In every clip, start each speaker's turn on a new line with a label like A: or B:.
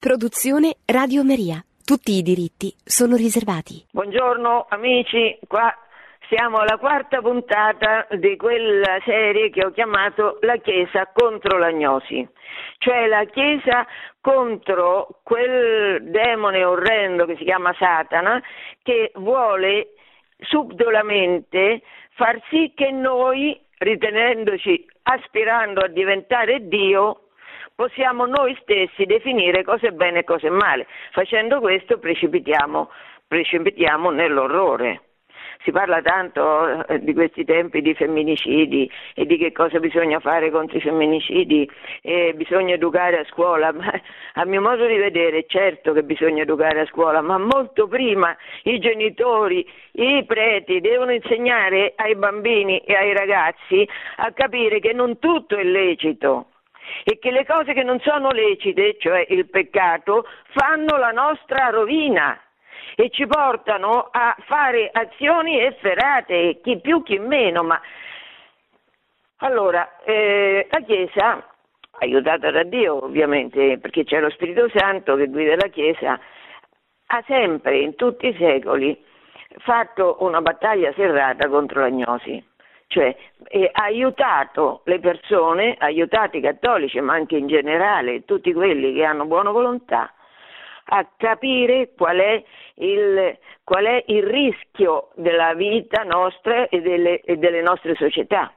A: Produzione Radio Maria. Tutti i diritti sono riservati.
B: Buongiorno amici, qua siamo alla quarta puntata di quella serie che ho chiamato La Chiesa contro l'agnosi, cioè la Chiesa contro quel demone orrendo che si chiama Satana che vuole subdolamente far sì che noi, ritenendoci aspirando a diventare Dio, possiamo noi stessi definire cosa è bene e cosa è male. Facendo questo precipitiamo, precipitiamo nell'orrore. Si parla tanto eh, di questi tempi di femminicidi e di che cosa bisogna fare contro i femminicidi e bisogna educare a scuola, ma a mio modo di vedere certo che bisogna educare a scuola, ma molto prima i genitori, i preti devono insegnare ai bambini e ai ragazzi a capire che non tutto è lecito e che le cose che non sono lecite, cioè il peccato, fanno la nostra rovina e ci portano a fare azioni efferate, chi più chi meno, ma allora eh, la Chiesa, aiutata da Dio ovviamente, perché c'è lo Spirito Santo che guida la Chiesa, ha sempre in tutti i secoli fatto una battaglia serrata contro l'agnosi cioè eh, ha aiutato le persone, ha aiutato i cattolici, ma anche in generale tutti quelli che hanno buona volontà, a capire qual è il, qual è il rischio della vita nostra e delle, e delle nostre società.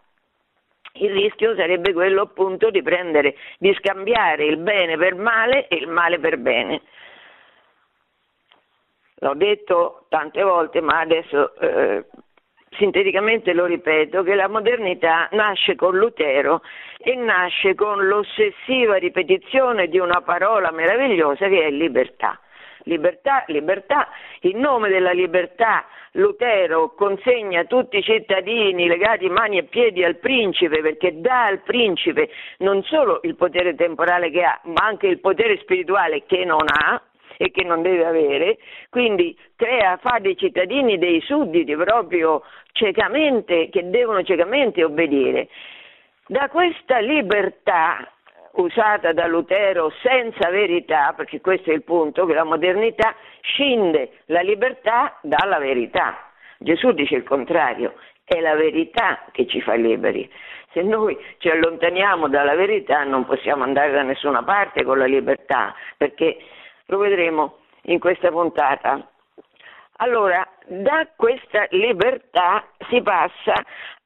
B: Il rischio sarebbe quello appunto di prendere, di scambiare il bene per male e il male per bene. L'ho detto tante volte, ma adesso eh, sinteticamente lo ripeto, che la modernità nasce con Lutero e nasce con l'ossessiva ripetizione di una parola meravigliosa che è libertà. Libertà, libertà, in nome della libertà Lutero consegna tutti i cittadini legati mani e piedi al principe perché dà al principe non solo il potere temporale che ha, ma anche il potere spirituale che non ha, e che non deve avere, quindi crea, fa dei cittadini dei sudditi proprio ciecamente, che devono ciecamente obbedire. Da questa libertà usata da Lutero senza verità, perché questo è il punto, che la modernità scinde la libertà dalla verità. Gesù dice il contrario, è la verità che ci fa liberi. Se noi ci allontaniamo dalla verità non possiamo andare da nessuna parte con la libertà, perché lo vedremo in questa puntata. Allora, da questa libertà si passa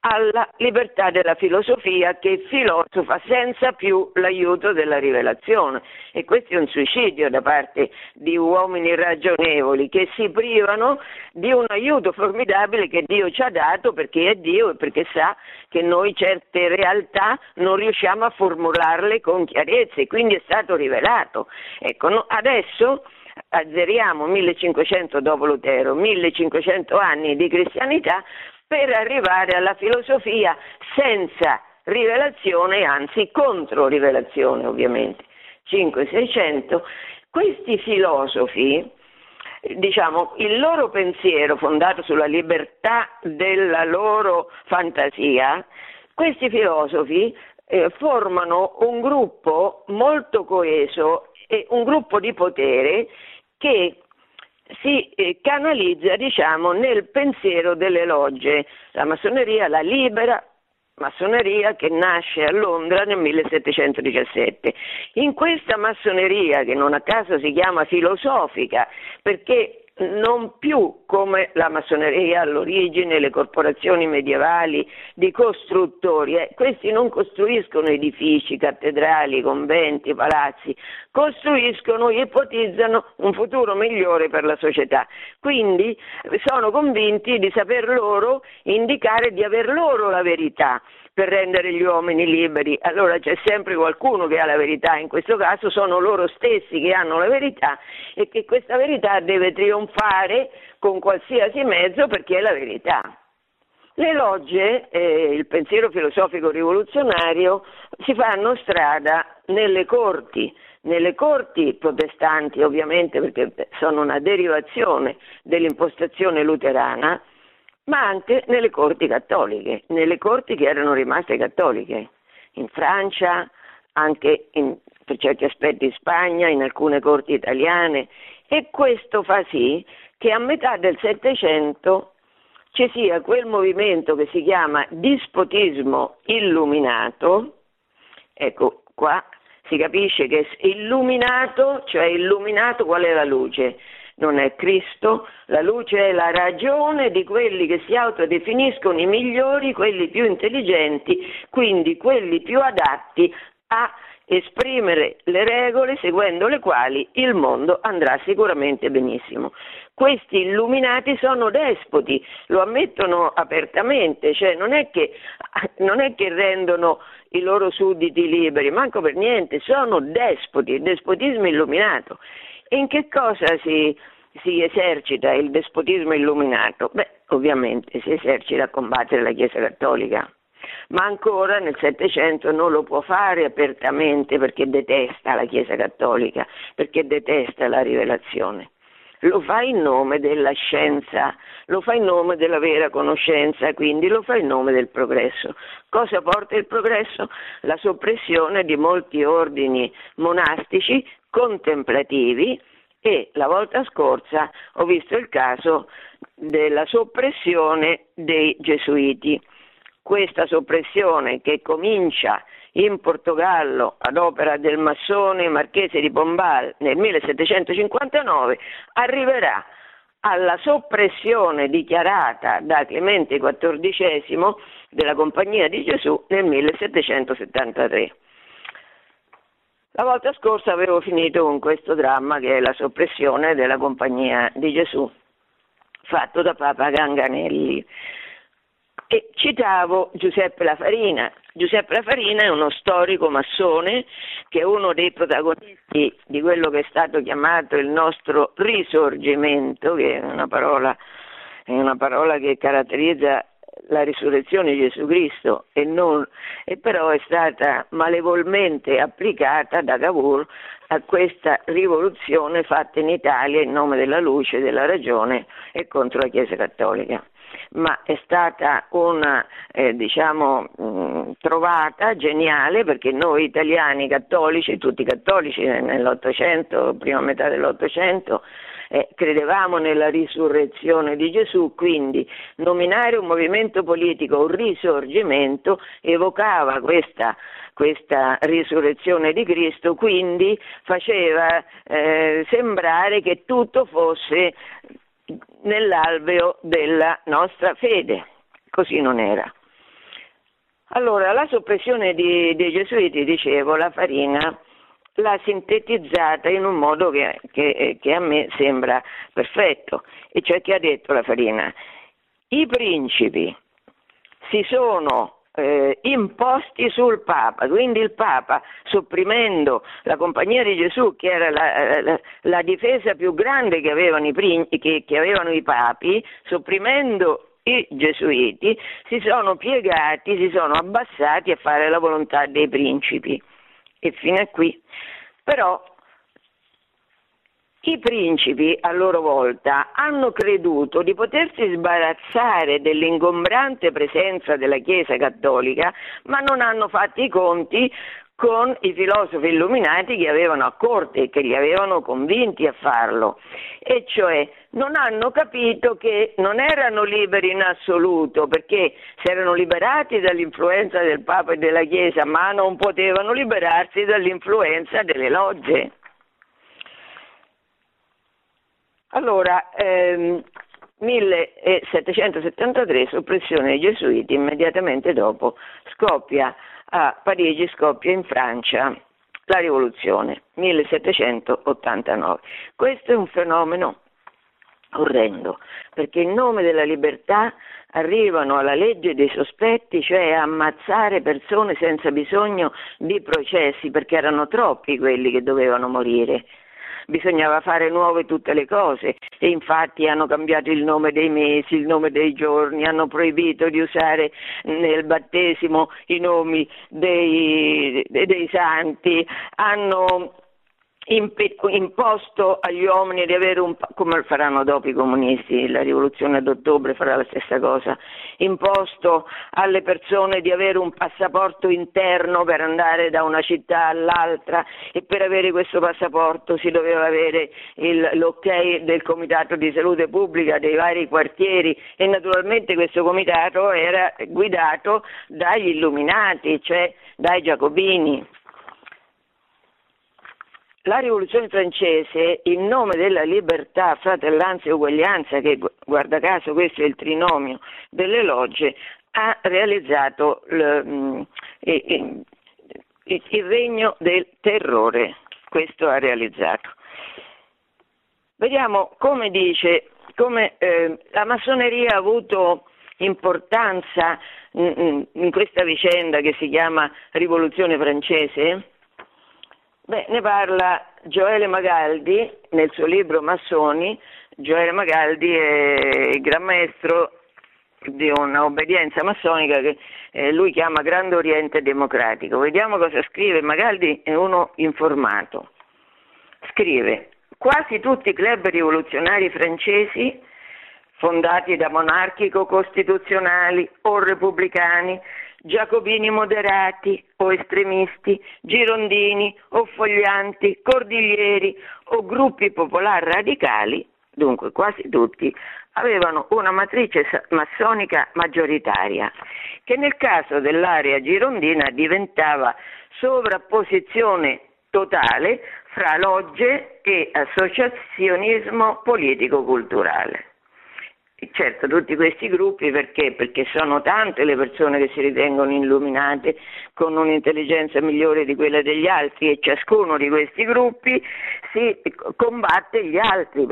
B: alla libertà della filosofia che filosofa senza più l'aiuto della rivelazione e questo è un suicidio da parte di uomini ragionevoli che si privano di un aiuto formidabile che Dio ci ha dato perché è Dio e perché sa che noi certe realtà non riusciamo a formularle con chiarezza e quindi è stato rivelato. Ecco, adesso azzeriamo 1500 dopo Lutero, 1500 anni di cristianità per arrivare alla filosofia senza rivelazione, anzi contro rivelazione ovviamente. 5-600. Questi filosofi, diciamo, il loro pensiero fondato sulla libertà della loro fantasia, questi filosofi eh, formano un gruppo molto coeso e un gruppo di potere che si eh, canalizza diciamo, nel pensiero delle logge. La massoneria, la libera massoneria che nasce a Londra nel 1717. In questa massoneria, che non a caso si chiama filosofica, perché non più come la massoneria all'origine, le corporazioni medievali di costruttori. Eh, questi non costruiscono edifici, cattedrali, conventi, palazzi, costruiscono, ipotizzano un futuro migliore per la società. Quindi sono convinti di saper loro indicare di aver loro la verità per rendere gli uomini liberi. Allora c'è sempre qualcuno che ha la verità, in questo caso sono loro stessi che hanno la verità e che questa verità deve trionfare con qualsiasi mezzo perché è la verità. Le logge, eh, il pensiero filosofico rivoluzionario, si fanno strada nelle corti, nelle corti protestanti ovviamente perché sono una derivazione dell'impostazione luterana, ma anche nelle corti cattoliche, nelle corti che erano rimaste cattoliche, in Francia, anche in per certi aspetti in Spagna, in alcune corti italiane. E questo fa sì che a metà del Settecento ci sia quel movimento che si chiama dispotismo illuminato, ecco qua si capisce che illuminato, cioè illuminato qual è la luce? Non è Cristo, la luce è la ragione di quelli che si autodefiniscono i migliori, quelli più intelligenti, quindi quelli più adatti a esprimere le regole seguendo le quali il mondo andrà sicuramente benissimo. Questi illuminati sono despoti, lo ammettono apertamente, cioè non è che, non è che rendono i loro sudditi liberi, manco per niente, sono despoti, il despotismo illuminato. In che cosa si, si esercita il despotismo illuminato? Beh, ovviamente si esercita a combattere la Chiesa Cattolica ma ancora nel Settecento non lo può fare apertamente perché detesta la Chiesa Cattolica, perché detesta la rivelazione. Lo fa in nome della scienza, lo fa in nome della vera conoscenza, quindi lo fa in nome del progresso. Cosa porta il progresso? La soppressione di molti ordini monastici contemplativi e la volta scorsa ho visto il caso della soppressione dei gesuiti questa soppressione che comincia in Portogallo ad opera del massone marchese di Pombal nel 1759 arriverà alla soppressione dichiarata da Clemente XIV della Compagnia di Gesù nel 1773. La volta scorsa avevo finito con questo dramma che è la soppressione della Compagnia di Gesù fatto da Papa Ganganelli. E citavo Giuseppe Lafarina. Giuseppe Lafarina è uno storico massone che è uno dei protagonisti di quello che è stato chiamato il nostro risorgimento, che è una parola, è una parola che caratterizza la risurrezione di Gesù Cristo e, non, e, però è stata malevolmente applicata da Cavour a questa rivoluzione fatta in Italia in nome della luce, della ragione e contro la Chiesa Cattolica. Ma è stata una eh, diciamo, mh, mm, trovata geniale perché noi italiani cattolici, tutti cattolici nell'Ottocento, prima metà dell'Ottocento, eh, credevamo nella risurrezione di Gesù, quindi nominare un movimento politico un risorgimento evocava questa, questa risurrezione di Cristo, quindi faceva eh, sembrare che tutto fosse nell'alveo della nostra fede. Così non era. Allora, la soppressione di, dei gesuiti, dicevo, la farina l'ha sintetizzata in un modo che, che, che, a me sembra perfetto, e cioè che ha detto la farina, i principi si sono eh, imposti sul Papa, quindi il Papa sopprimendo la Compagnia di Gesù che era la, la, la difesa più grande che avevano, i, che, che avevano i papi, sopprimendo i gesuiti, si sono piegati, si sono abbassati a fare la volontà dei principi. E fino a qui. Però i principi, a loro volta, hanno creduto di potersi sbarazzare dell'ingombrante presenza della Chiesa cattolica, ma non hanno fatto i conti con i filosofi illuminati che avevano a corte che li avevano convinti a farlo, e cioè non hanno capito che non erano liberi in assoluto, perché si erano liberati dall'influenza del Papa e della Chiesa, ma non potevano liberarsi dall'influenza delle logge. Allora, ehm, 1773, soppressione dei Gesuiti, immediatamente dopo scoppia a Parigi, scoppia in Francia la rivoluzione, 1789. Questo è un fenomeno orrendo, perché in nome della libertà arrivano alla legge dei sospetti, cioè a ammazzare persone senza bisogno di processi, perché erano troppi quelli che dovevano morire bisognava fare nuove tutte le cose. E infatti hanno cambiato il nome dei mesi, il nome dei giorni, hanno proibito di usare nel battesimo i nomi dei, dei santi, hanno imposto agli uomini di avere un come faranno dopo i comunisti, la rivoluzione d'ottobre farà la stessa cosa, imposto alle persone di avere un passaporto interno per andare da una città all'altra e per avere questo passaporto si doveva avere il, l'ok del comitato di salute pubblica dei vari quartieri e naturalmente questo comitato era guidato dagli illuminati, cioè dai giacobini. La rivoluzione francese, in nome della libertà, fratellanza e uguaglianza, che guarda caso questo è il trinomio delle logge, ha realizzato il, mm, il, il regno del terrore. Questo ha realizzato. Vediamo come dice, come eh, la massoneria ha avuto importanza in, mm, mm, in questa vicenda che si chiama rivoluzione francese Beh, ne parla Gioele Magaldi nel suo libro Massoni. Gioele Magaldi è il gran maestro di un'obbedienza massonica che eh, lui chiama Grande Oriente Democratico. Vediamo cosa scrive. Magaldi è uno informato. Scrive: Quasi tutti i club rivoluzionari francesi fondati da monarchico-costituzionali o repubblicani giacobini moderati o estremisti, girondini o foglianti, cordiglieri o gruppi popolari radicali, dunque quasi tutti, avevano una matrice massonica maggioritaria, che nel caso dell'area girondina diventava sovrapposizione totale fra logge e associazionismo politico-culturale. Certo, tutti questi gruppi perché? Perché sono tante le persone che si ritengono illuminate con un'intelligenza migliore di quella degli altri e ciascuno di questi gruppi si combatte gli altri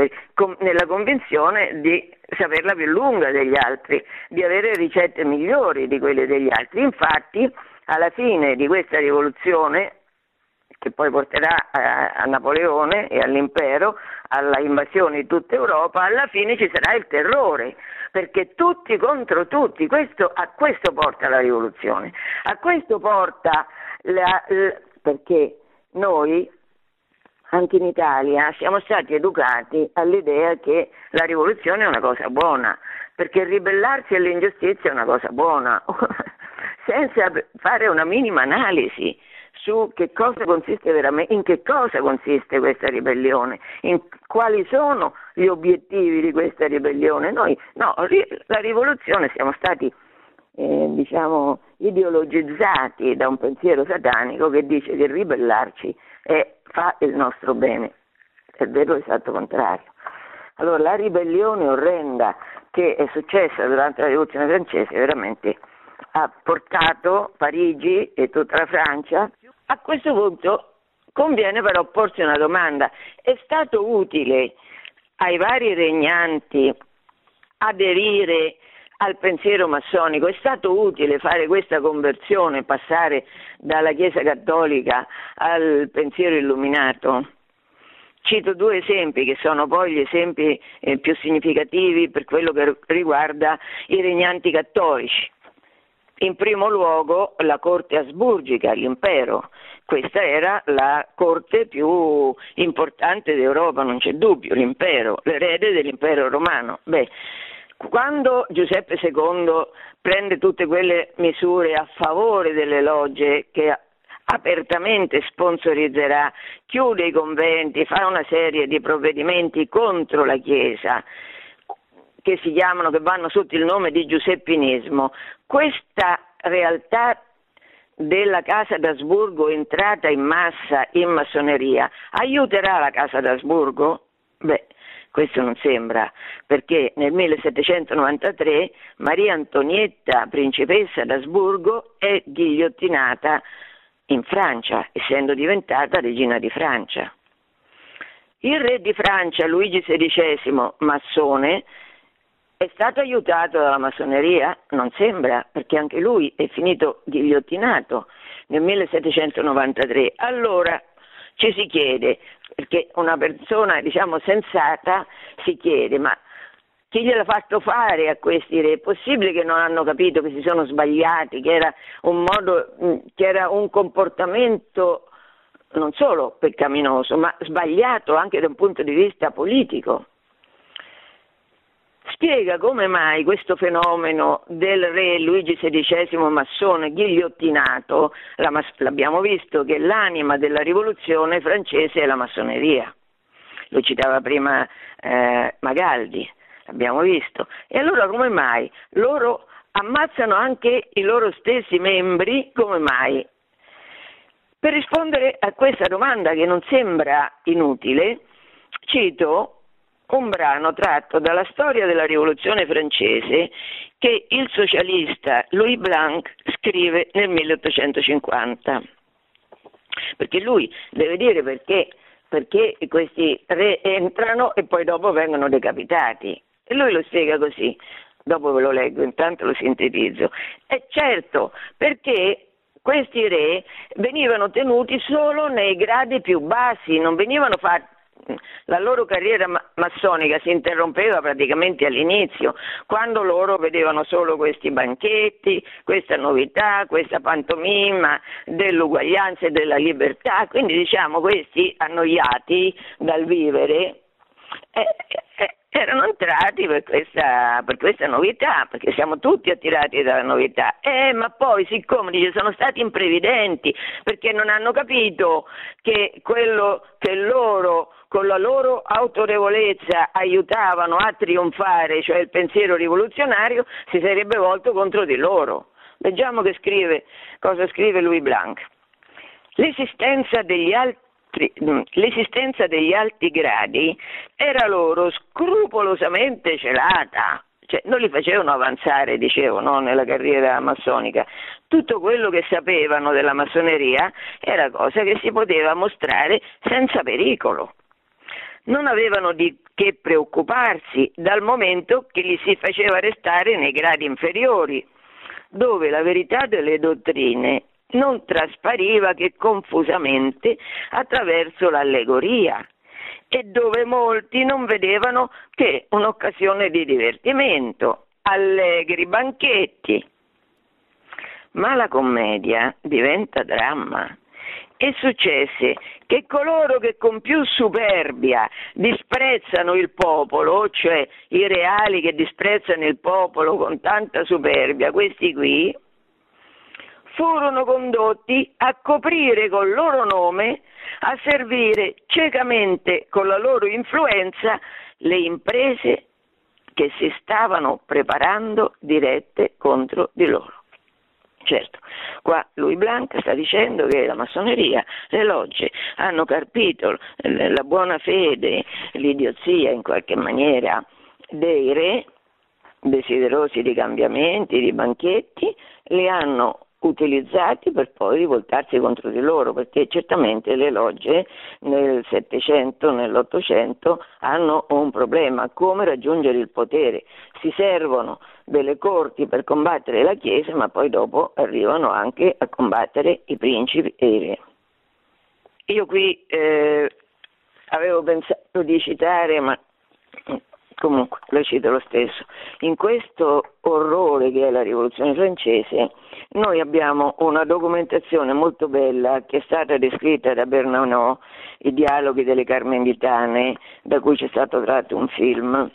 B: nella convinzione di saperla più lunga degli altri, di avere ricette migliori di quelle degli altri. Infatti, alla fine di questa rivoluzione che poi porterà a, a Napoleone e all'impero, alla invasione di tutta Europa, alla fine ci sarà il terrore, perché tutti contro tutti, questo, a questo porta la rivoluzione, a questo porta la, la, perché noi anche in Italia siamo stati educati all'idea che la rivoluzione è una cosa buona, perché ribellarsi all'ingiustizia è una cosa buona, senza fare una minima analisi su che in che cosa consiste questa ribellione, in quali sono gli obiettivi di questa ribellione. Noi, no, la rivoluzione siamo stati eh, diciamo, ideologizzati da un pensiero satanico che dice che ribellarci è, fa il nostro bene. È vero l'esatto contrario. Allora la ribellione orrenda che è successa durante la rivoluzione francese veramente ha portato Parigi e tutta la Francia a questo punto conviene però porsi una domanda. È stato utile ai vari regnanti aderire al pensiero massonico? È stato utile fare questa conversione, passare dalla Chiesa cattolica al pensiero illuminato? Cito due esempi che sono poi gli esempi eh, più significativi per quello che riguarda i regnanti cattolici. In primo luogo la corte asburgica, l'impero. Questa era la corte più importante d'Europa, non c'è dubbio, l'impero, l'erede dell'impero romano. Beh, quando Giuseppe II prende tutte quelle misure a favore delle logge che apertamente sponsorizzerà, chiude i conventi, fa una serie di provvedimenti contro la Chiesa, che si chiamano, che vanno sotto il nome di giuseppinismo, questa realtà della Casa d'Asburgo entrata in massa in massoneria aiuterà la Casa d'Asburgo? Beh, questo non sembra, perché nel 1793 Maria Antonietta, principessa d'Asburgo, è ghigliottinata in Francia, essendo diventata regina di Francia. Il re di Francia, Luigi XVI, massone, è stato aiutato dalla massoneria? Non sembra, perché anche lui è finito ghigliottinato nel 1793. Allora ci si chiede, perché una persona diciamo sensata si chiede, ma chi gliel'ha fatto fare a questi re? È possibile che non hanno capito che si sono sbagliati, che era un, modo, che era un comportamento non solo peccaminoso, ma sbagliato anche da un punto di vista politico. Spiega come mai questo fenomeno del re Luigi XVI massone ghigliottinato, l'abbiamo visto che l'anima della rivoluzione francese è la massoneria. Lo citava prima eh, Magaldi, l'abbiamo visto. E allora come mai? Loro ammazzano anche i loro stessi membri, come mai? Per rispondere a questa domanda che non sembra inutile, cito un brano tratto dalla storia della rivoluzione francese che il socialista Louis Blanc scrive nel 1850. Perché lui deve dire perché, perché questi re entrano e poi dopo vengono decapitati. E lui lo spiega così, dopo ve lo leggo, intanto lo sintetizzo. E certo, perché questi re venivano tenuti solo nei gradi più bassi, non venivano fatti la loro carriera massonica si interrompeva praticamente all'inizio, quando loro vedevano solo questi banchetti, questa novità, questa pantomima dell'uguaglianza e della libertà, quindi diciamo questi annoiati dal vivere erano entrati per questa, per questa, novità, perché siamo tutti attirati dalla novità. Eh, ma poi, siccome dice, sono stati imprevidenti, perché non hanno capito che quello che loro, con la loro autorevolezza, aiutavano a trionfare, cioè il pensiero rivoluzionario, si sarebbe volto contro di loro. Leggiamo scrive, cosa scrive Louis Blanc. L'esistenza degli altri Mm, l'esistenza degli alti gradi era loro scrupolosamente celata. Cioè, non li facevano avanzare, dicevo, no, nella carriera massonica. Tutto quello che sapevano della massoneria era cosa che si poteva mostrare senza pericolo. Non avevano di che preoccuparsi dal momento che li si faceva restare nei gradi inferiori, dove la verità delle dottrine non traspariva che confusamente attraverso l'allegoria e dove molti non vedevano che un'occasione di divertimento, allegri banchetti. Ma la commedia diventa dramma. E successe che coloro che con più superbia disprezzano il popolo, cioè i reali che disprezzano il popolo con tanta superbia, questi qui, furono condotti a coprire col loro nome, a servire ciecamente con la loro influenza le imprese che si stavano preparando dirette contro di loro. Certo, qua Louis Blanc sta dicendo che la massoneria, le logge hanno carpito la buona fede, l'idiozia in qualche maniera dei re, desiderosi di cambiamenti, di banchetti, li hanno utilizzati per poi rivoltarsi contro di loro, perché certamente le logge nel Settecento, nell'Ottocento hanno un problema, come raggiungere il potere. Si servono delle corti per combattere la Chiesa, ma poi dopo arrivano anche a combattere i principi e i re. Io qui eh, avevo pensato di citare, ma comunque lo cito lo stesso. In questo orrore che è la rivoluzione francese, noi abbiamo una documentazione molto bella che è stata descritta da Bernanò, i dialoghi delle Carmelitane, da cui c'è stato tratto un film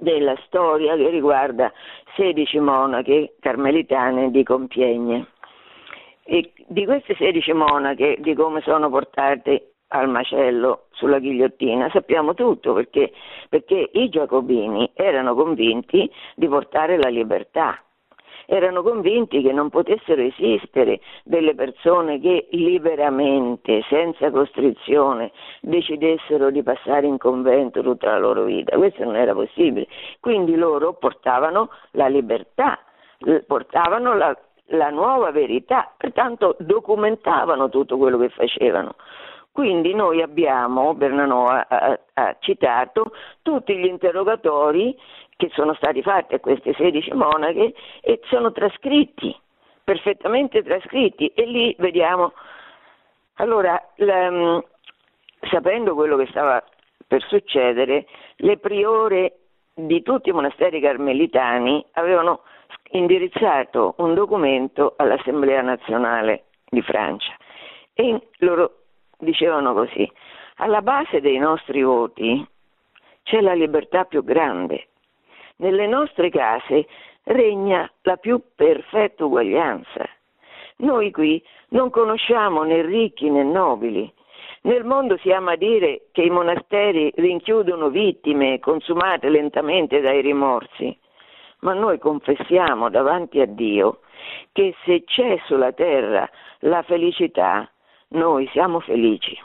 B: della storia che riguarda 16 monache carmelitane di Compiègne. E di queste 16 monache, di come sono portate al macello sulla ghigliottina, sappiamo tutto perché, perché i giacobini erano convinti di portare la libertà erano convinti che non potessero esistere delle persone che liberamente, senza costrizione, decidessero di passare in convento tutta la loro vita. Questo non era possibile. Quindi loro portavano la libertà, portavano la, la nuova verità, pertanto documentavano tutto quello che facevano. Quindi noi abbiamo, Bernanò ha, ha, citato, tutti gli interrogatori che sono stati fatti a queste 16 monache e sono trascritti, perfettamente trascritti e lì vediamo. Allora, la, mm, sapendo quello che stava per succedere, le priore di tutti i monasteri carmelitani avevano indirizzato un documento all'Assemblea nazionale di Francia E loro dicevano così, alla base dei nostri voti c'è la libertà più grande. Nelle nostre case regna la più perfetta uguaglianza. Noi qui non conosciamo né ricchi né nobili. Nel mondo si ama dire che i monasteri rinchiudono vittime consumate lentamente dai rimorsi, ma noi confessiamo davanti a Dio che se c'è sulla terra la felicità, noi siamo felici.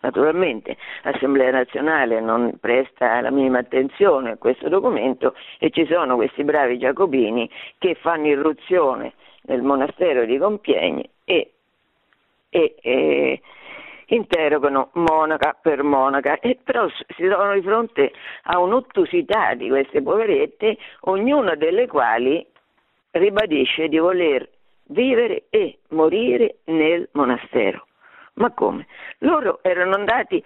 B: Naturalmente l'Assemblea nazionale non presta la minima attenzione a questo documento e ci sono questi bravi giacobini che fanno irruzione nel monastero di Compiègne e, e, e interrogano monaca per monaca, e però si trovano di fronte a un'ottusità di queste poverette, ognuna delle quali ribadisce di voler vivere e morire nel monastero. Ma come? Loro erano andati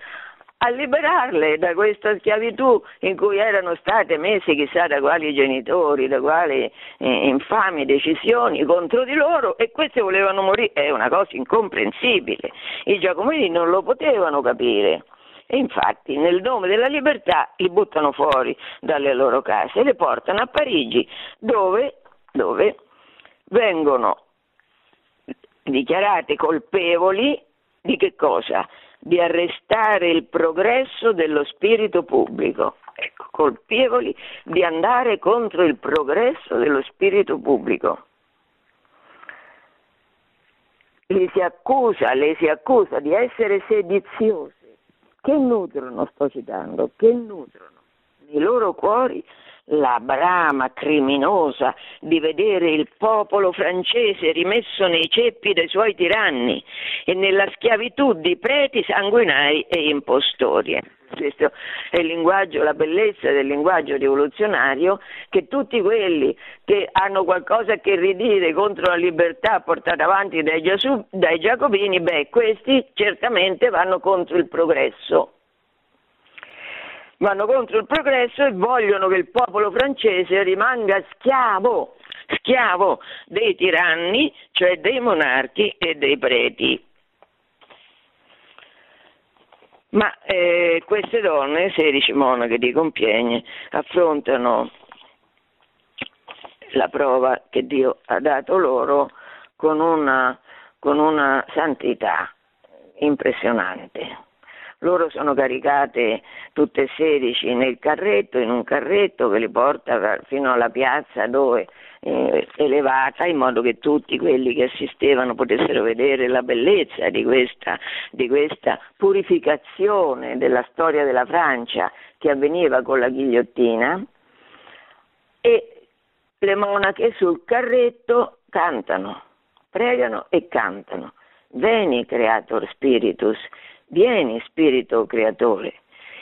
B: a liberarle da questa schiavitù in cui erano state messe chissà da quali genitori, da quali eh, infami decisioni contro di loro e queste volevano morire. È una cosa incomprensibile. I giacomini non lo potevano capire. E infatti nel nome della libertà li buttano fuori dalle loro case e le portano a Parigi dove, dove vengono dichiarate colpevoli di che cosa? Di arrestare il progresso dello spirito pubblico. Ecco, colpevoli di andare contro il progresso dello spirito pubblico. Li si accusa, le si accusa di essere sediziose. Che nutrono, sto citando, che nutrono nei loro cuori la brama criminosa di vedere il popolo francese rimesso nei ceppi dei suoi tiranni e nella schiavitù di preti sanguinari e impostori. Questo è il linguaggio, la bellezza del linguaggio rivoluzionario che tutti quelli che hanno qualcosa che ridire contro la libertà portata avanti dai, Giacobini, beh, questi certamente vanno contro il progresso vanno contro il progresso e vogliono che il popolo francese rimanga schiavo, schiavo dei tiranni, cioè dei monarchi e dei preti. Ma eh, queste donne, 16 monache di Compiègne, affrontano la prova che Dio ha dato loro con una, con una santità impressionante loro sono caricate tutte e 16 nel carretto, in un carretto che li porta fino alla piazza dove eh, elevata in modo che tutti quelli che assistevano potessero vedere la bellezza di questa, di questa purificazione della storia della Francia che avveniva con la ghigliottina e le monache sul carretto cantano, pregano e cantano. Veni creator spiritus, vieni spirito creatore.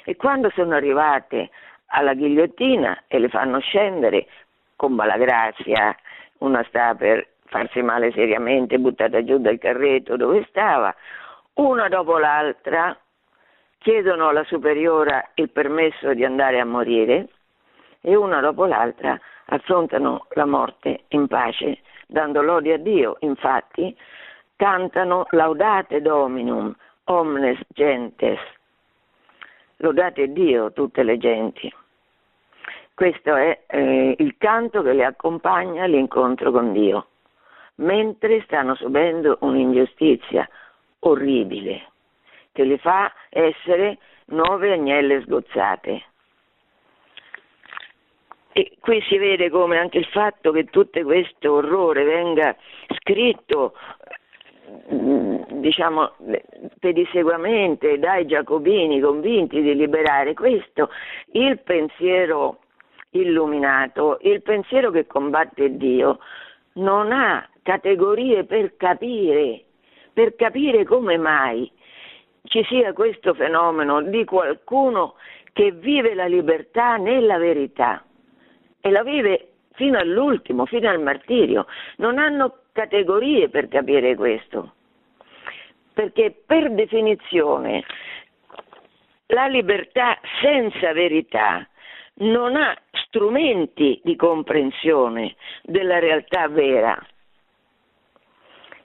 B: E quando sono arrivate alla ghigliottina e le fanno scendere con malagrazia, una sta per farsi male seriamente, buttata giù dal carretto dove stava, una dopo l'altra chiedono alla superiora il permesso di andare a morire e una dopo l'altra affrontano la morte in pace, dando lode a Dio. Infatti cantano Laudate Dominum, omnes gentes. Lodate Dio tutte le genti. Questo è eh, il canto che le accompagna all'incontro con Dio, mentre stanno subendo un'ingiustizia orribile che le fa essere nuove agnelle sgozzate. E qui si vede come anche il fatto che tutto questo orrore venga scritto diciamo, pedissequamente dai giacobini convinti di liberare questo, il pensiero illuminato, il pensiero che combatte Dio, non ha categorie per capire, per capire come mai ci sia questo fenomeno di qualcuno che vive la libertà nella verità e la vive fino all'ultimo, fino al martirio. Non hanno categorie per capire questo perché per definizione la libertà senza verità non ha strumenti di comprensione della realtà vera.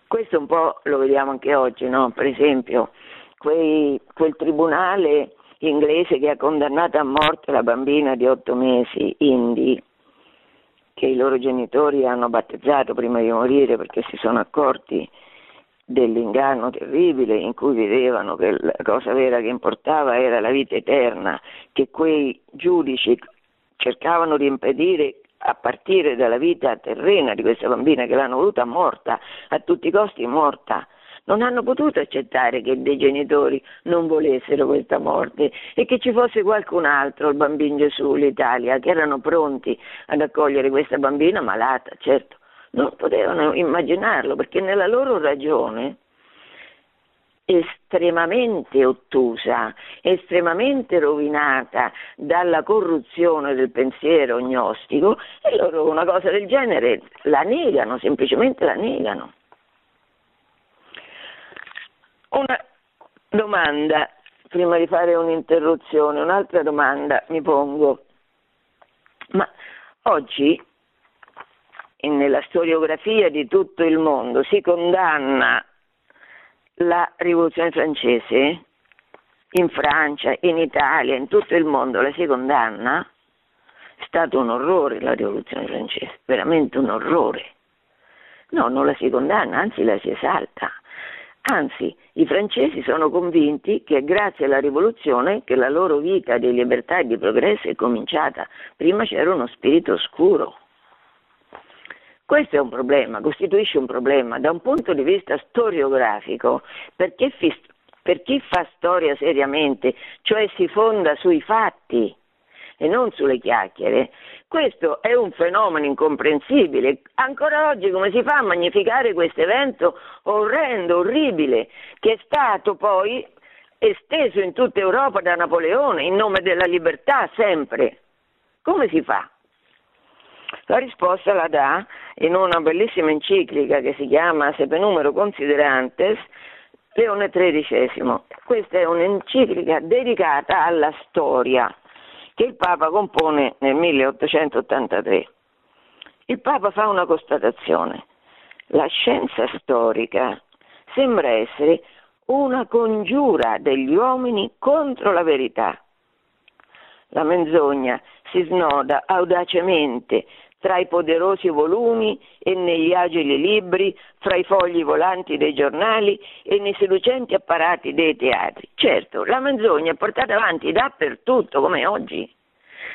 B: questo un po' lo vediamo anche oggi, no? Per esempio, quei, quel tribunale inglese che ha condannato a morte la bambina di otto mesi, Indy, che i loro genitori hanno battezzato prima di morire perché si sono accorti dell'inganno terribile in cui vedevano che la cosa vera che importava era la vita eterna, che quei giudici cercavano di impedire a partire dalla vita terrena di questa bambina che l'hanno voluta morta, a tutti i costi morta. Non hanno potuto accettare che dei genitori non volessero questa morte e che ci fosse qualcun altro, il bambino Gesù, l'Italia, che erano pronti ad accogliere questa bambina malata, certo non potevano immaginarlo perché nella loro ragione estremamente ottusa, estremamente rovinata dalla corruzione del pensiero gnostico e loro una cosa del genere la negano, semplicemente la negano. Una domanda, prima di fare un'interruzione, un'altra domanda mi pongo. Ma oggi nella storiografia di tutto il mondo si condanna la rivoluzione francese, in Francia, in Italia, in tutto il mondo la si condanna, è stato un orrore la rivoluzione francese, veramente un orrore. No, non la si condanna, anzi la si esalta. Anzi, i francesi sono convinti che è grazie alla rivoluzione che la loro vita di libertà e di progresso è cominciata. Prima c'era uno spirito oscuro. Questo è un problema, costituisce un problema da un punto di vista storiografico, perché per chi fa storia seriamente, cioè si fonda sui fatti e non sulle chiacchiere, questo è un fenomeno incomprensibile. Ancora oggi come si fa a magnificare questo evento orrendo, orribile, che è stato poi esteso in tutta Europa da Napoleone in nome della libertà sempre? Come si fa? La risposta la dà in una bellissima enciclica che si chiama Sepe Numero Considerantes Leone XIII. Questa è un'enciclica dedicata alla storia che il Papa compone nel 1883. Il Papa fa una constatazione. La scienza storica sembra essere una congiura degli uomini contro la verità. La menzogna si snoda audacemente tra i poderosi volumi e negli agili libri, fra i fogli volanti dei giornali e nei seducenti apparati dei teatri. Certo, la menzogna è portata avanti dappertutto, come oggi.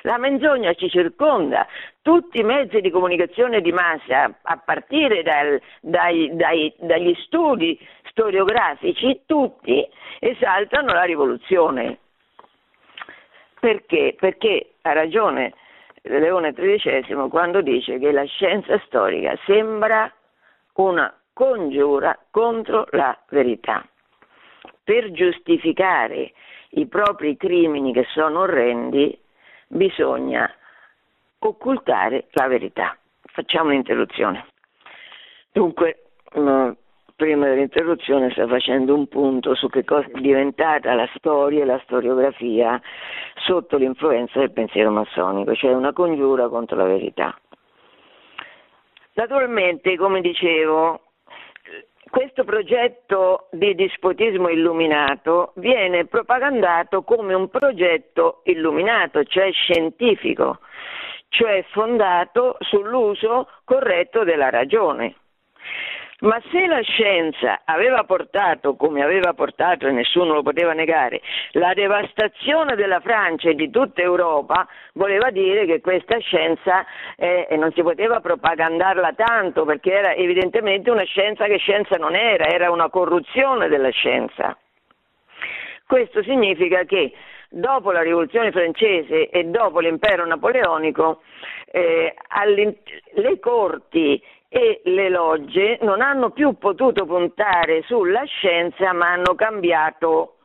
B: La menzogna ci circonda, tutti i mezzi di comunicazione di massa, a partire dal, dai, dai, dagli studi storiografici, tutti esaltano la rivoluzione. Perché? Perché ha ragione Leone XIII quando dice che la scienza storica sembra una congiura contro la verità. Per giustificare i propri crimini che sono orrendi bisogna occultare la verità. Facciamo un'interruzione. Dunque, mm, prima dell'interruzione sta facendo un punto su che cosa è diventata la storia e la storiografia sotto l'influenza del pensiero massonico, cioè una congiura contro la verità. Naturalmente, come dicevo, questo progetto di dispotismo illuminato viene propagandato come un progetto illuminato, cioè scientifico, cioè fondato sull'uso corretto della ragione. Ma se la scienza aveva portato, come aveva portato e nessuno lo poteva negare, la devastazione della Francia e di tutta Europa, voleva dire che questa scienza eh, non si poteva propagandarla tanto perché era evidentemente una scienza che scienza non era, era una corruzione della scienza. Questo significa che dopo la rivoluzione francese e dopo l'impero napoleonico, eh, le corti e le logge non hanno più potuto puntare sulla scienza ma hanno cambiato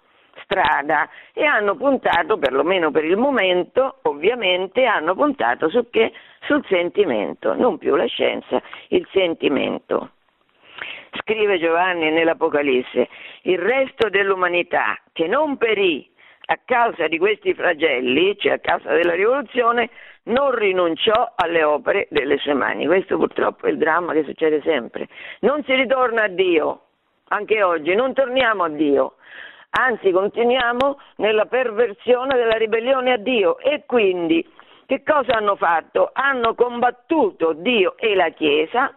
B: strada e hanno puntato, perlomeno per il momento, ovviamente, hanno puntato su che? sul sentimento, non più la scienza, il sentimento. Scrive Giovanni nell'Apocalisse, il resto dell'umanità che non perì a causa di questi flagelli, cioè a causa della rivoluzione, non rinunciò alle opere delle sue mani. Questo purtroppo è il dramma che succede sempre. Non si ritorna a Dio, anche oggi, non torniamo a Dio, anzi continuiamo nella perversione della ribellione a Dio e quindi che cosa hanno fatto? Hanno combattuto Dio e la Chiesa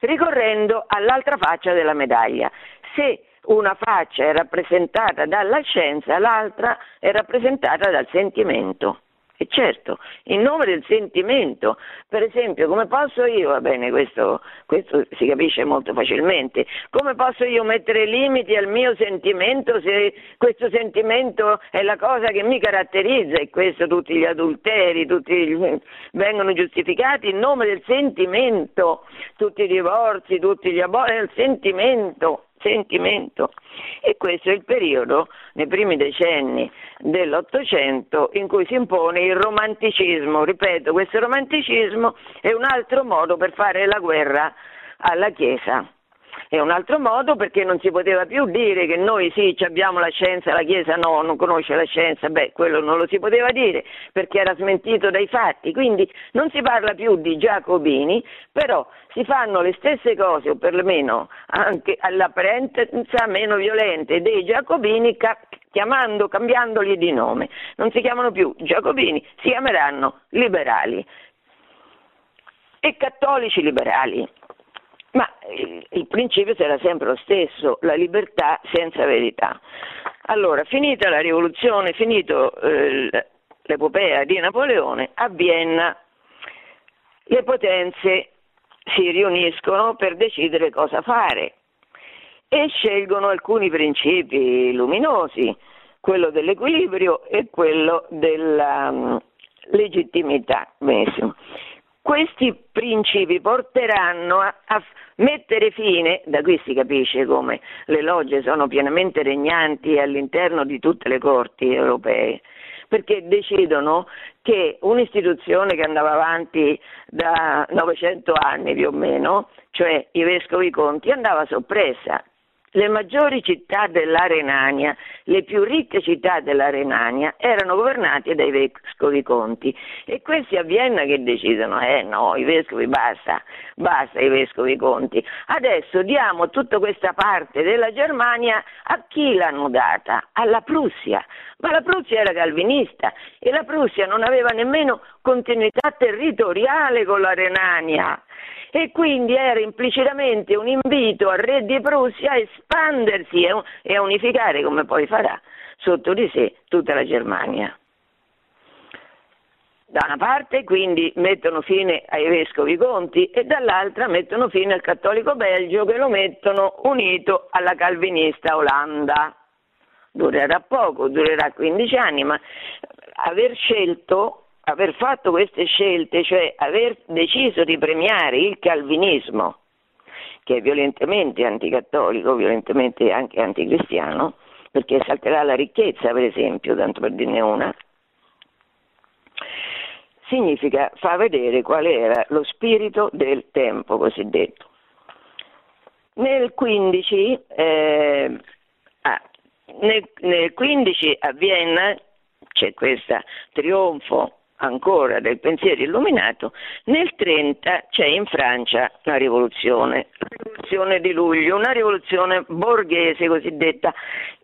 B: ricorrendo all'altra faccia della medaglia. Se una faccia è rappresentata dalla scienza, l'altra è rappresentata dal sentimento. E certo, in nome del sentimento, per esempio, come posso io, va bene, questo, questo, si capisce molto facilmente, come posso io mettere limiti al mio sentimento se questo sentimento è la cosa che mi caratterizza e questo tutti gli adulteri, tutti vengono giustificati in nome del sentimento, tutti i divorzi, tutti gli aborti, il sentimento sentimento. E questo è il periodo, nei primi decenni dell'Ottocento, in cui si impone il romanticismo. Ripeto, questo romanticismo è un altro modo per fare la guerra alla Chiesa. È un altro modo perché non si poteva più dire che noi sì abbiamo la scienza, la Chiesa no, non conosce la scienza, beh quello non lo si poteva dire perché era smentito dai fatti, quindi non si parla più di Giacobini, però si fanno le stesse cose o perlomeno anche all'apparenza meno violente dei Giacobini chiamando, cambiandoli di nome. Non si chiamano più Giacobini, si chiameranno liberali e cattolici liberali. Ma il principio sarà sempre lo stesso, la libertà senza verità. Allora, finita la rivoluzione, finito eh, l'epopea di Napoleone, a Vienna le potenze si riuniscono per decidere cosa fare e scelgono alcuni principi luminosi, quello dell'equilibrio e quello della um, legittimità. Benissimo. Questi principi porteranno a, a, mettere fine, da qui si capisce come le logge sono pienamente regnanti all'interno di tutte le corti europee, perché decidono che un'istituzione che andava avanti da 900 anni più o meno, cioè i vescovi conti, andava soppressa le maggiori città della Renania, le più ricche città della Renania, erano governate dai vescovi conti e questi a Vienna che decidono, eh no, i vescovi basta, basta i vescovi conti. Adesso diamo tutta questa parte della Germania a chi l'hanno data? Alla Prussia. Ma la Prussia era calvinista e la Prussia non aveva nemmeno continuità territoriale con la Renania e quindi era implicitamente un invito al re di Prussia a espandersi e a unificare, come poi farà, sotto di sé tutta la Germania. Da una parte quindi mettono fine ai vescovi conti e dall'altra mettono fine al cattolico Belgio che lo mettono unito alla calvinista Olanda. Durerà poco, durerà 15 anni, ma aver scelto aver fatto queste scelte, cioè aver deciso di premiare il calvinismo, che è violentemente anticattolico, violentemente anche anticristiano, perché esalterà la ricchezza, per esempio, tanto per dirne una, significa far vedere qual era lo spirito del tempo cosiddetto. Nel 15, eh, ah, nel, nel 15 a Vienna c'è questo trionfo ancora del pensiero illuminato, nel 30 c'è in Francia la rivoluzione, la rivoluzione di luglio, una rivoluzione borghese cosiddetta,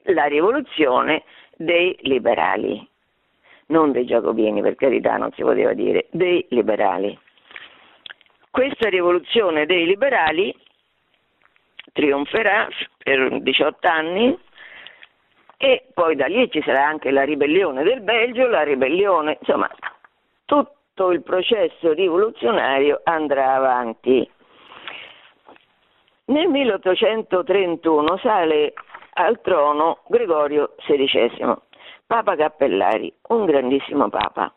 B: la rivoluzione dei liberali, non dei giacobini per carità non si poteva dire, dei liberali. Questa rivoluzione dei liberali trionferà per 18 anni e poi da lì ci sarà anche la ribellione del Belgio, la ribellione, insomma, tutto il processo rivoluzionario andrà avanti. Nel 1831 sale al trono Gregorio XVI, Papa Cappellari, un grandissimo Papa,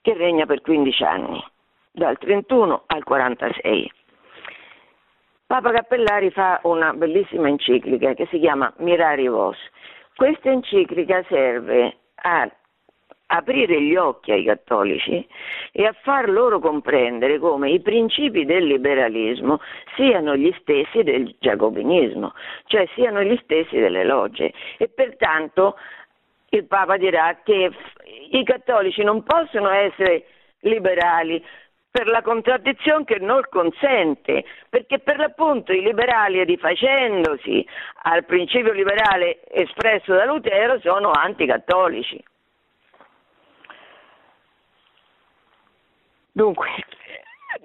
B: che regna per 15 anni, dal 31 al 46. Papa Cappellari fa una bellissima enciclica che si chiama Mirari Vos. Questa enciclica serve a aprire gli occhi ai cattolici e a far loro comprendere come i principi del liberalismo siano gli stessi del giacobinismo, cioè siano gli stessi delle logge e pertanto il Papa dirà che i cattolici non possono essere liberali per la contraddizione che non consente, perché per l'appunto i liberali rifacendosi al principio liberale espresso da Lutero sono anticattolici. Dunque,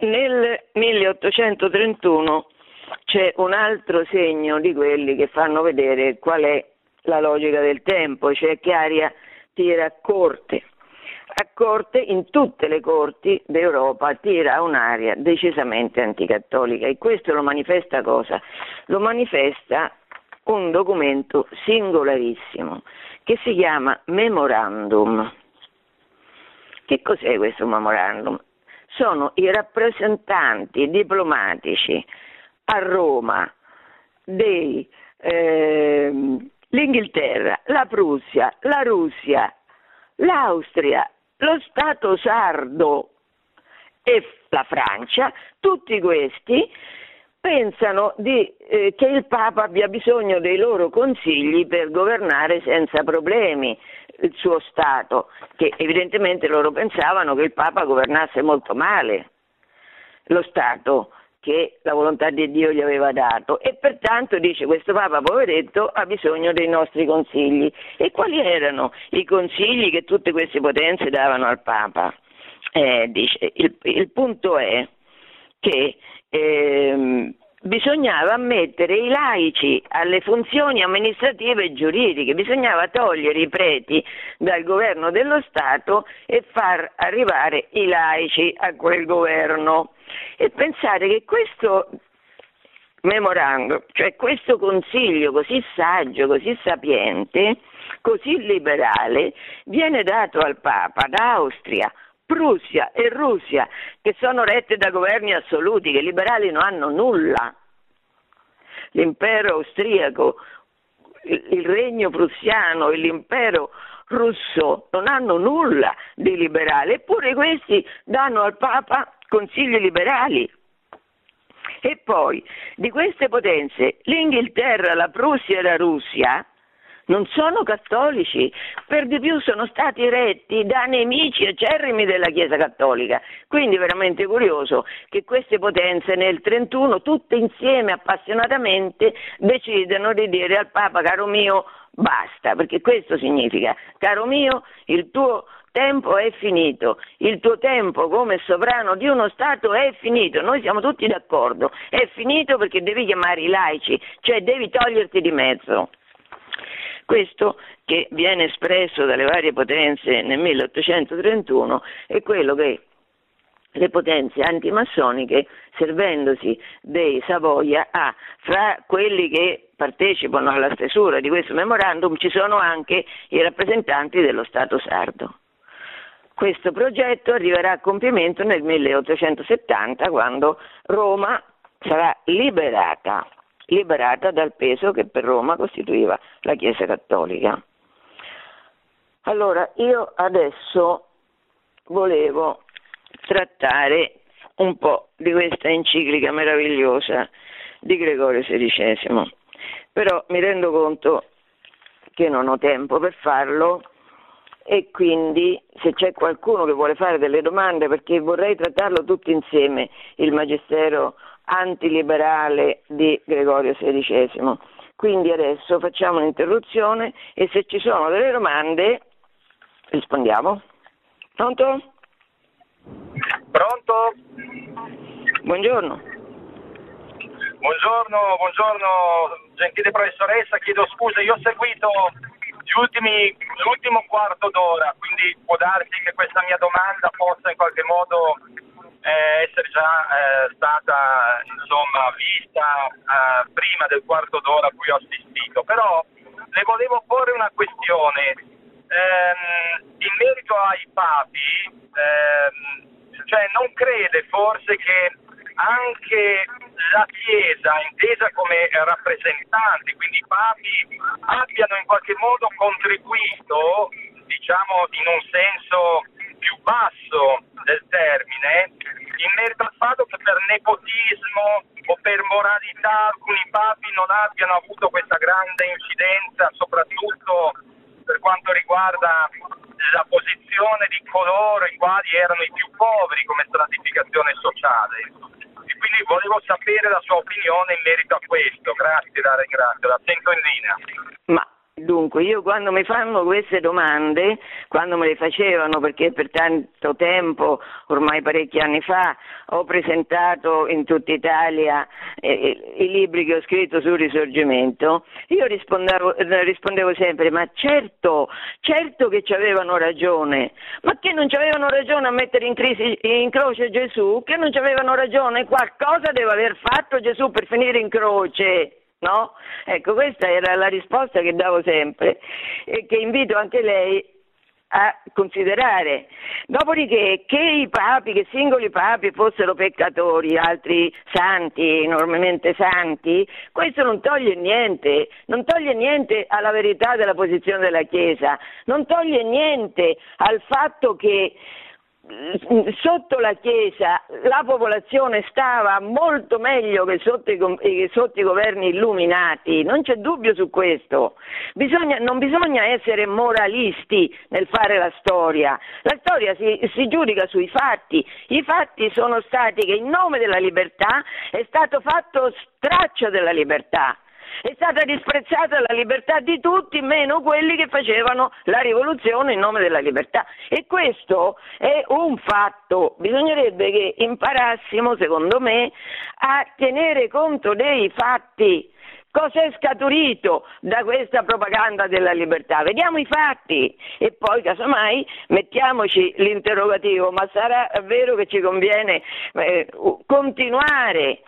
B: nel 1831 c'è un altro segno di quelli che fanno vedere qual è la logica del tempo, cioè che aria tira a corte. A corte, in tutte le corti d'Europa, tira un'aria decisamente anticattolica e questo lo manifesta cosa? Lo manifesta un documento singolarissimo che si chiama Memorandum. Che cos'è questo memorandum? Sono i rappresentanti diplomatici a Roma dell'Inghilterra, eh, la Prussia, la Russia, l'Austria, lo Stato sardo e la Francia, tutti questi pensano di, eh, che il Papa abbia bisogno dei loro consigli per governare senza problemi il suo Stato, che evidentemente loro pensavano che il Papa governasse molto male lo Stato che la volontà di Dio gli aveva dato e pertanto dice questo Papa poveretto ha bisogno dei nostri consigli. E quali erano i consigli che tutte queste potenze davano al Papa? Eh, dice, il, il punto è che ehm, bisognava ammettere i laici alle funzioni amministrative e giuridiche, bisognava togliere i preti dal governo dello Stato e far arrivare i laici a quel governo. E pensare che questo memorandum, cioè questo consiglio così saggio, così sapiente, così liberale, viene dato al Papa d'Austria, Prussia e Russia, che sono rette da governi assoluti, che i liberali non hanno nulla. L'impero austriaco, il regno prussiano e l'impero russo non hanno nulla di liberale, eppure questi danno al Papa consigli liberali. E poi di queste potenze l'Inghilterra, la Prussia e la Russia non sono cattolici, per di più sono stati retti da nemici acerrimi della Chiesa cattolica. Quindi veramente curioso che queste potenze nel 31 tutte insieme appassionatamente decidano di dire al Papa caro mio basta, perché questo significa caro mio il tuo tempo è finito, il tuo tempo come sovrano di uno Stato è finito, noi siamo tutti d'accordo, è finito perché devi chiamare i laici, cioè devi toglierti di mezzo. Questo che viene espresso dalle varie potenze nel 1831 è quello che le potenze antimassoniche, servendosi dei Savoia, ha fra quelli che partecipano alla stesura di questo memorandum ci sono anche i rappresentanti dello Stato sardo. Questo progetto arriverà a compimento nel 1870 quando Roma sarà liberata liberata dal peso che per Roma costituiva la Chiesa Cattolica. Allora, io adesso volevo trattare un po' di questa enciclica meravigliosa di Gregorio XVI, però mi rendo conto che non ho tempo per farlo e quindi se c'è qualcuno che vuole fare delle domande perché vorrei trattarlo tutti insieme, il Magistero antiliberale di Gregorio XVI. Quindi adesso facciamo un'interruzione e se ci sono delle domande rispondiamo. Pronto?
C: Pronto?
B: Buongiorno.
C: Buongiorno, buongiorno gentile professoressa, chiedo scusa, io ho seguito ultimi, l'ultimo quarto d'ora, quindi può darsi che questa mia domanda possa in qualche modo eh, essere già eh, stata insomma, vista eh, prima del quarto d'ora a cui ho assistito, però le volevo porre una questione. Ehm, in merito ai papi, ehm, cioè non crede forse che anche la Chiesa, intesa come rappresentanti, quindi i papi, abbiano in qualche modo contribuito, diciamo in un senso più basso del termine, in merito al fatto che per nepotismo o per moralità alcuni papi non abbiano avuto questa grande incidenza, soprattutto per quanto riguarda la posizione di coloro i quali erano i più poveri come stratificazione sociale. E quindi volevo sapere la sua opinione in merito a questo. Grazie, la ringrazio. La sento in linea.
B: Ma Dunque, io quando mi fanno queste domande, quando me le facevano, perché per tanto tempo, ormai parecchi anni fa, ho presentato in tutta Italia eh, i libri che ho scritto sul risorgimento, io rispondevo, rispondevo sempre, ma certo, certo che ci avevano ragione, ma che non ci avevano ragione a mettere in, crisi, in croce Gesù, che non ci avevano ragione, qualcosa deve aver fatto Gesù per finire in croce. No? Ecco, questa era la risposta che davo sempre e che invito anche lei a considerare. Dopodiché che i papi, che singoli papi fossero peccatori, altri santi, enormemente santi, questo non toglie niente, non toglie niente alla verità della posizione della Chiesa, non toglie niente al fatto che sotto la Chiesa la popolazione stava molto meglio che sotto i, sotto i governi illuminati, non c'è dubbio su questo. Bisogna, non bisogna essere moralisti nel fare la storia, la storia si, si giudica sui fatti, i fatti sono stati che in nome della libertà è stato fatto straccio della libertà è stata disprezzata la libertà di tutti, meno quelli che facevano la rivoluzione in nome della libertà. E questo è un fatto. Bisognerebbe che imparassimo, secondo me, a tenere conto dei fatti. Cosa è scaturito da questa propaganda della libertà? Vediamo i fatti e poi casomai mettiamoci l'interrogativo, ma sarà vero che ci conviene eh, continuare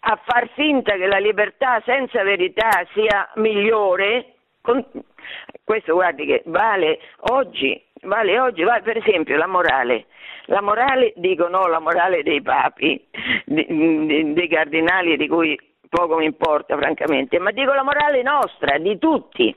B: a far finta che la libertà senza verità sia migliore, questo guardi che vale oggi, vale oggi, vale per esempio la morale. La morale, dico no, la morale dei papi, dei cardinali di cui poco mi importa francamente, ma dico la morale nostra, di tutti.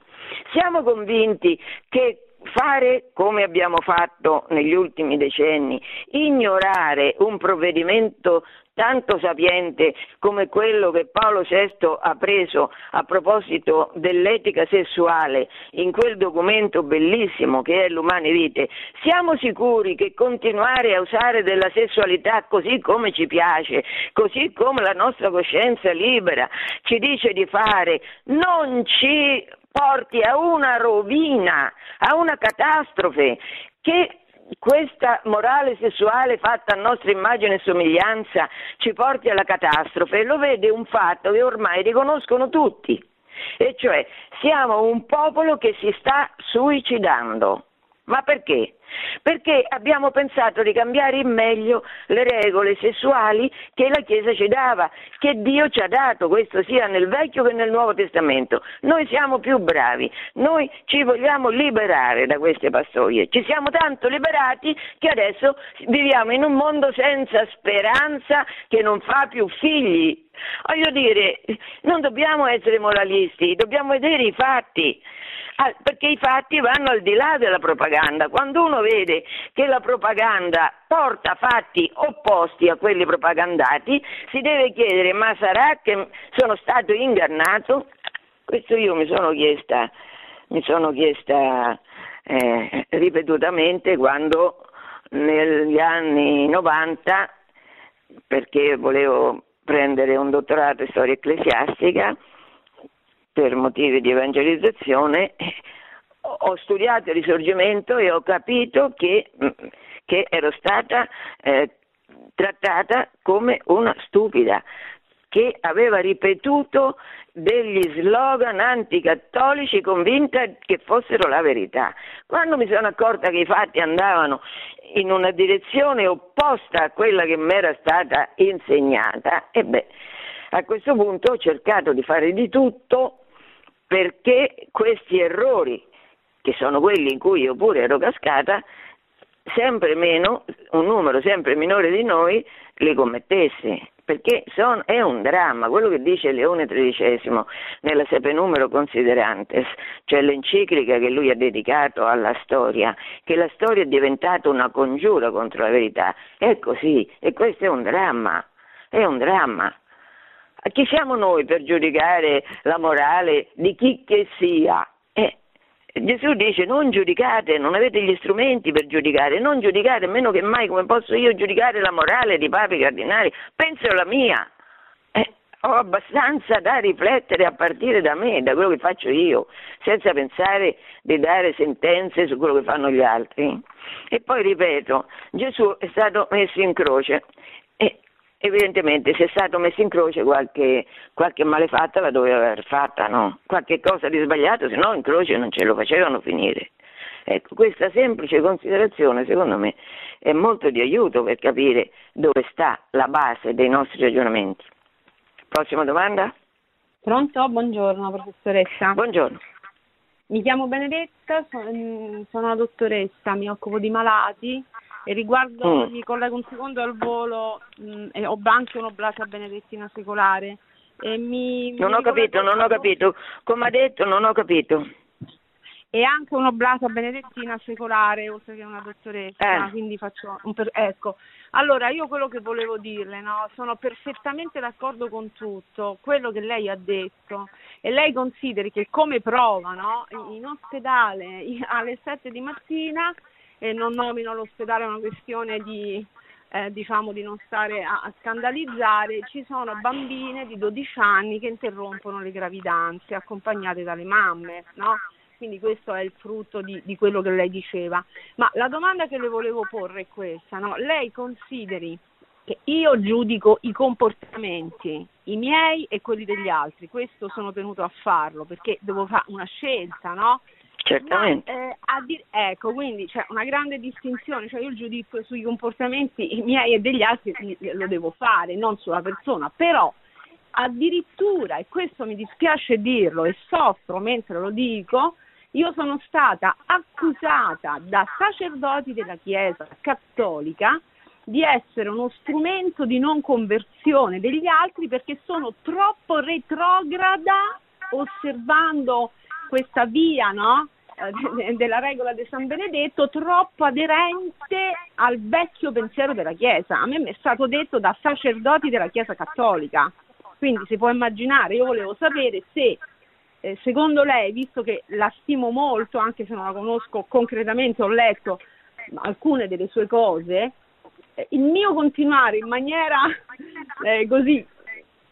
B: Siamo convinti che fare come abbiamo fatto negli ultimi decenni, ignorare un provvedimento tanto sapiente come quello che Paolo VI ha preso a proposito dell'etica sessuale in quel documento bellissimo che è l'Umane Vite, siamo sicuri che continuare a usare della sessualità così come ci piace, così come la nostra coscienza libera ci dice di fare, non ci porti a una rovina, a una catastrofe che questa morale sessuale fatta a nostra immagine e somiglianza ci porti alla catastrofe, lo vede un fatto che ormai riconoscono tutti, e cioè siamo un popolo che si sta suicidando. Ma perché? Perché abbiamo pensato di cambiare in meglio le regole sessuali che la Chiesa ci dava, che Dio ci ha dato, questo sia nel Vecchio che nel Nuovo Testamento. Noi siamo più bravi, noi ci vogliamo liberare da queste pastoie. Ci siamo tanto liberati che adesso viviamo in un mondo senza speranza che non fa più figli. Voglio dire, non dobbiamo essere moralisti, dobbiamo vedere i fatti. Ah, perché i fatti vanno al di là della propaganda. Quando uno vede che la propaganda porta fatti opposti a quelli propagandati, si deve chiedere ma sarà che sono stato ingannato? Questo io mi sono chiesta, mi sono chiesta eh, ripetutamente quando negli anni 90, perché volevo prendere un dottorato in storia ecclesiastica, per motivi di evangelizzazione, ho studiato il risorgimento e ho capito che, che ero stata eh, trattata come una stupida, che aveva ripetuto degli slogan anticattolici convinta che fossero la verità. Quando mi sono accorta che i fatti andavano in una direzione opposta a quella che mi era stata insegnata, e beh, a questo punto ho cercato di fare di tutto perché questi errori, che sono quelli in cui io pure ero cascata, sempre meno, un numero sempre minore di noi li commettesse, perché son, è un dramma, quello che dice Leone XIII nella Sepe Numero Considerantes, cioè l'enciclica che lui ha dedicato alla storia, che la storia è diventata una congiura contro la verità, è così, e questo è un dramma, è un dramma. Chi siamo noi per giudicare la morale di chi che sia? Eh, Gesù dice non giudicate, non avete gli strumenti per giudicare, non giudicate, meno che mai come posso io giudicare la morale di papi cardinali, penso alla mia. Eh, ho abbastanza da riflettere a partire da me, da quello che faccio io, senza pensare di dare sentenze su quello che fanno gli altri. E poi ripeto, Gesù è stato messo in croce e evidentemente se è stato messo in croce qualche, qualche malefatta la doveva aver fatta, no? Qualche cosa di sbagliato, se no in croce non ce lo facevano finire. Ecco, questa semplice considerazione secondo me è molto di aiuto per capire dove sta la base dei nostri ragionamenti. Prossima domanda?
D: Pronto? Buongiorno professoressa.
B: Buongiorno.
D: Mi chiamo Benedetta, sono una dottoressa, mi occupo di malati e riguardo, mm. mi collego un secondo al volo, mh, mm, e ho anche un'oblata benedettina secolare. E mi,
B: non mi ho capito, non ho capito. Come ha detto, non ho capito.
D: E anche un'oblata benedettina secolare, oltre che una dottoressa, eh. quindi faccio un per... ecco. Allora, io quello che volevo dirle, no, sono perfettamente d'accordo con tutto quello che lei ha detto e lei consideri che come prova, no, in ospedale alle 7 di mattina e non nomino l'ospedale una questione di, eh, diciamo di non stare a, a, scandalizzare, ci sono bambine di 12 anni che interrompono le gravidanze accompagnate dalle mamme, no? Quindi questo è il frutto di, di, quello che lei diceva. Ma la domanda che le volevo porre è questa, no? Lei consideri che io giudico i comportamenti, i miei e quelli degli altri, questo sono tenuto a farlo perché devo fare una scelta, no?
B: Certamente.
D: Ma, eh, di- ecco, quindi c'è una grande distinzione, cioè io il giudizio sui comportamenti miei e degli altri lo devo fare, non sulla persona, però addirittura, e questo mi dispiace dirlo e soffro mentre lo dico, io sono stata accusata da sacerdoti della Chiesa cattolica di essere uno strumento di non conversione degli altri perché sono troppo retrograda osservando questa via no? Eh, della regola di San Benedetto troppo aderente al vecchio pensiero della Chiesa. A me è stato detto da sacerdoti della Chiesa cattolica, quindi si può immaginare, io volevo sapere se eh, secondo lei, visto che la stimo molto, anche se non la conosco concretamente, ho letto alcune delle sue cose, eh, il mio continuare in maniera eh, così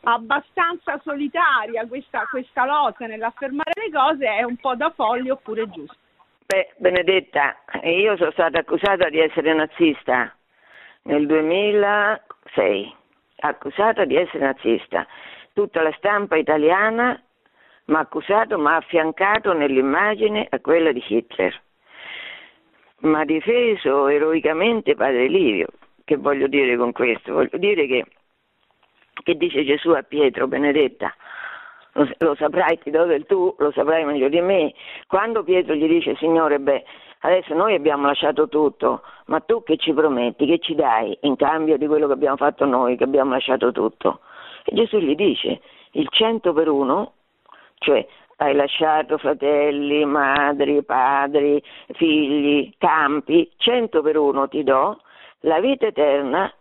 D: abbastanza solitaria questa, questa lotta nell'affermare le cose è un po' da folli oppure giusto?
B: Beh, Benedetta, io sono stata accusata di essere nazista nel 2006, accusata di essere nazista. Tutta la stampa italiana mi ha accusato, mi ha affiancato nell'immagine a quella di Hitler. Mi ha difeso eroicamente Padre Livio. Che voglio dire con questo? Voglio dire che che dice Gesù a Pietro, Benedetta, lo, lo saprai, ti do del tu, lo saprai meglio di me. Quando Pietro gli dice, Signore, beh, adesso noi abbiamo lasciato tutto, ma tu che ci prometti, che ci dai in cambio di quello che abbiamo fatto noi, che abbiamo lasciato tutto? E Gesù gli dice, il cento per uno, cioè hai lasciato fratelli, madri, padri, figli, campi, cento per uno ti do, la vita eterna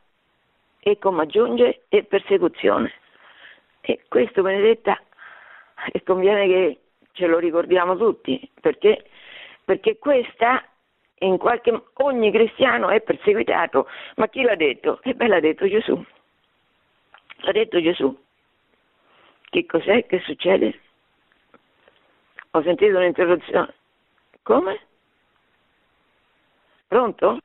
B: e come aggiunge e persecuzione. E questo Benedetta e conviene che ce lo ricordiamo tutti, perché, perché questa in qualche ogni cristiano è perseguitato, ma chi l'ha detto? E beh l'ha detto Gesù. L'ha detto Gesù. Che cos'è che succede? Ho sentito un'interruzione. Come? Pronto?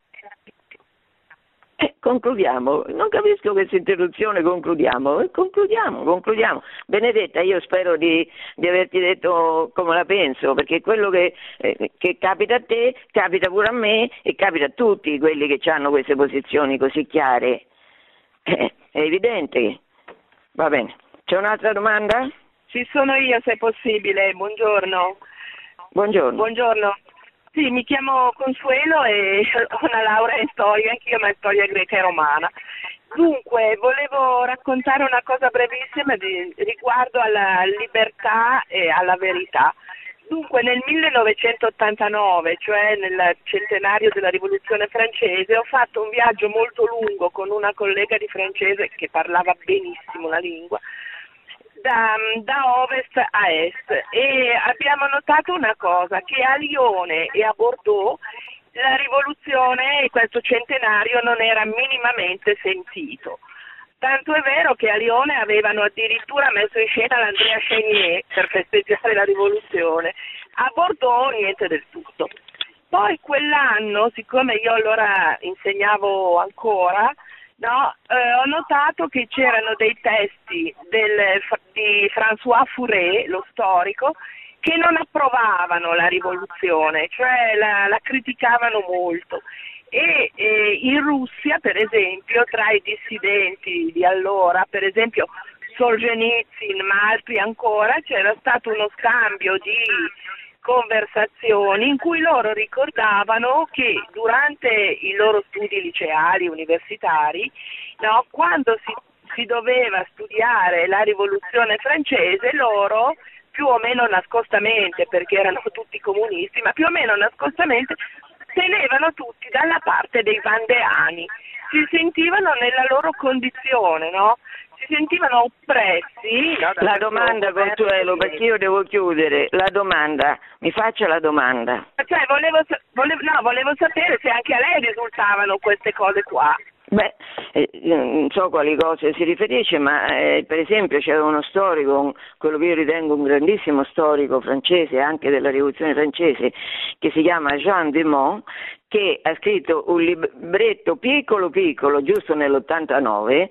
B: Eh, concludiamo, non capisco questa interruzione, concludiamo, eh, concludiamo, concludiamo. Benedetta, io spero di, di, averti detto come la penso, perché quello che, eh, che, capita a te capita pure a me e capita a tutti quelli che hanno queste posizioni così chiare. Eh, è evidente. Va bene. C'è un'altra domanda?
E: Ci sono io se possibile, buongiorno.
B: Buongiorno.
E: Buongiorno. Sì, mi chiamo Consuelo e ho una laurea in storia, anch'io ma in storia greca e romana. Dunque, volevo raccontare una cosa brevissima di, riguardo alla libertà e alla verità. Dunque, nel 1989, cioè nel centenario della rivoluzione francese, ho fatto un viaggio molto lungo con una collega di francese che parlava benissimo la lingua da, da, ovest a est e abbiamo notato una cosa, che a Lione e a Bordeaux la rivoluzione e questo centenario non era minimamente sentito. Tanto è vero che a Lione avevano addirittura messo in scena l'Andrea Chenier per festeggiare la rivoluzione, a Bordeaux niente del tutto. Poi quell'anno, siccome io allora insegnavo ancora, no, eh, ho notato che c'erano dei testi del, di François Fouré, lo storico, che non approvavano la rivoluzione, cioè la, la criticavano molto. E, e in Russia, per esempio, tra i dissidenti di allora, per esempio Solzhenitsyn, ma altri ancora, c'era stato uno scambio di conversazioni in cui loro ricordavano che durante i loro studi liceali, universitari, no, quando si, si doveva studiare la rivoluzione francese, loro più o meno nascostamente, perché erano tutti comunisti, ma più o meno nascostamente tenevano tutti dalla parte dei vandeani, si sentivano nella loro condizione, no? Si sentivano oppressi.
B: No, la domanda, Consuelo, perché io devo chiudere, la domanda, mi faccia la domanda.
E: Cioè, volevo, volevo, no, volevo sapere se anche a lei risultavano queste cose qua.
B: Beh, eh, non so quali cose si riferisce, ma eh, per esempio c'era uno storico, quello che io ritengo un grandissimo storico francese, anche della rivoluzione francese, che si chiama Jean Dumont, che ha scritto un libretto piccolo piccolo, giusto nell'89,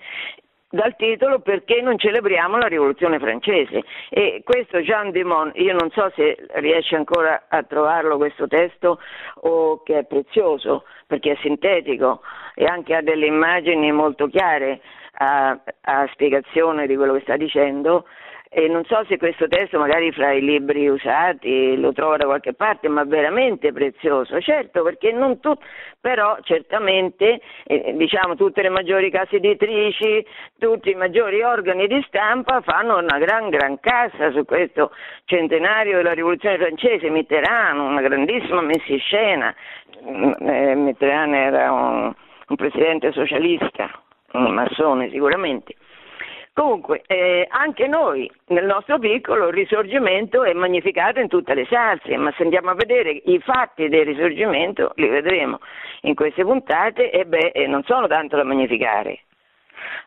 B: dal titolo Perché non celebriamo la rivoluzione francese e questo Jean Dimon, io non so se riesce ancora a trovarlo questo testo o che è prezioso perché è sintetico e anche ha delle immagini molto chiare a, a spiegazione di quello che sta dicendo e non so se questo testo magari fra i libri usati lo trovo da qualche parte, ma veramente prezioso, certo perché non tutti, però certamente eh, diciamo tutte le maggiori case editrici, tutti i maggiori organi di stampa fanno una gran gran cassa su questo centenario della rivoluzione francese, Mitterrand, una grandissima messa in scena, mm, eh, Mitterrand era un, un presidente socialista, un massone sicuramente. Comunque, eh, anche noi nel nostro piccolo il risorgimento è magnificato in tutte le salse, ma se andiamo a vedere i fatti del risorgimento li vedremo in queste puntate e beh, eh, non sono tanto da magnificare.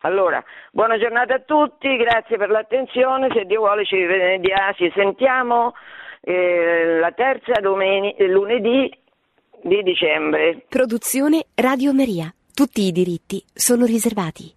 B: Allora, buona giornata a tutti, grazie per l'attenzione, se Dio vuole ci, vediamo, ci sentiamo eh, la terza domenica, lunedì di dicembre.
A: Produzione Radio Maria. Tutti i diritti sono riservati.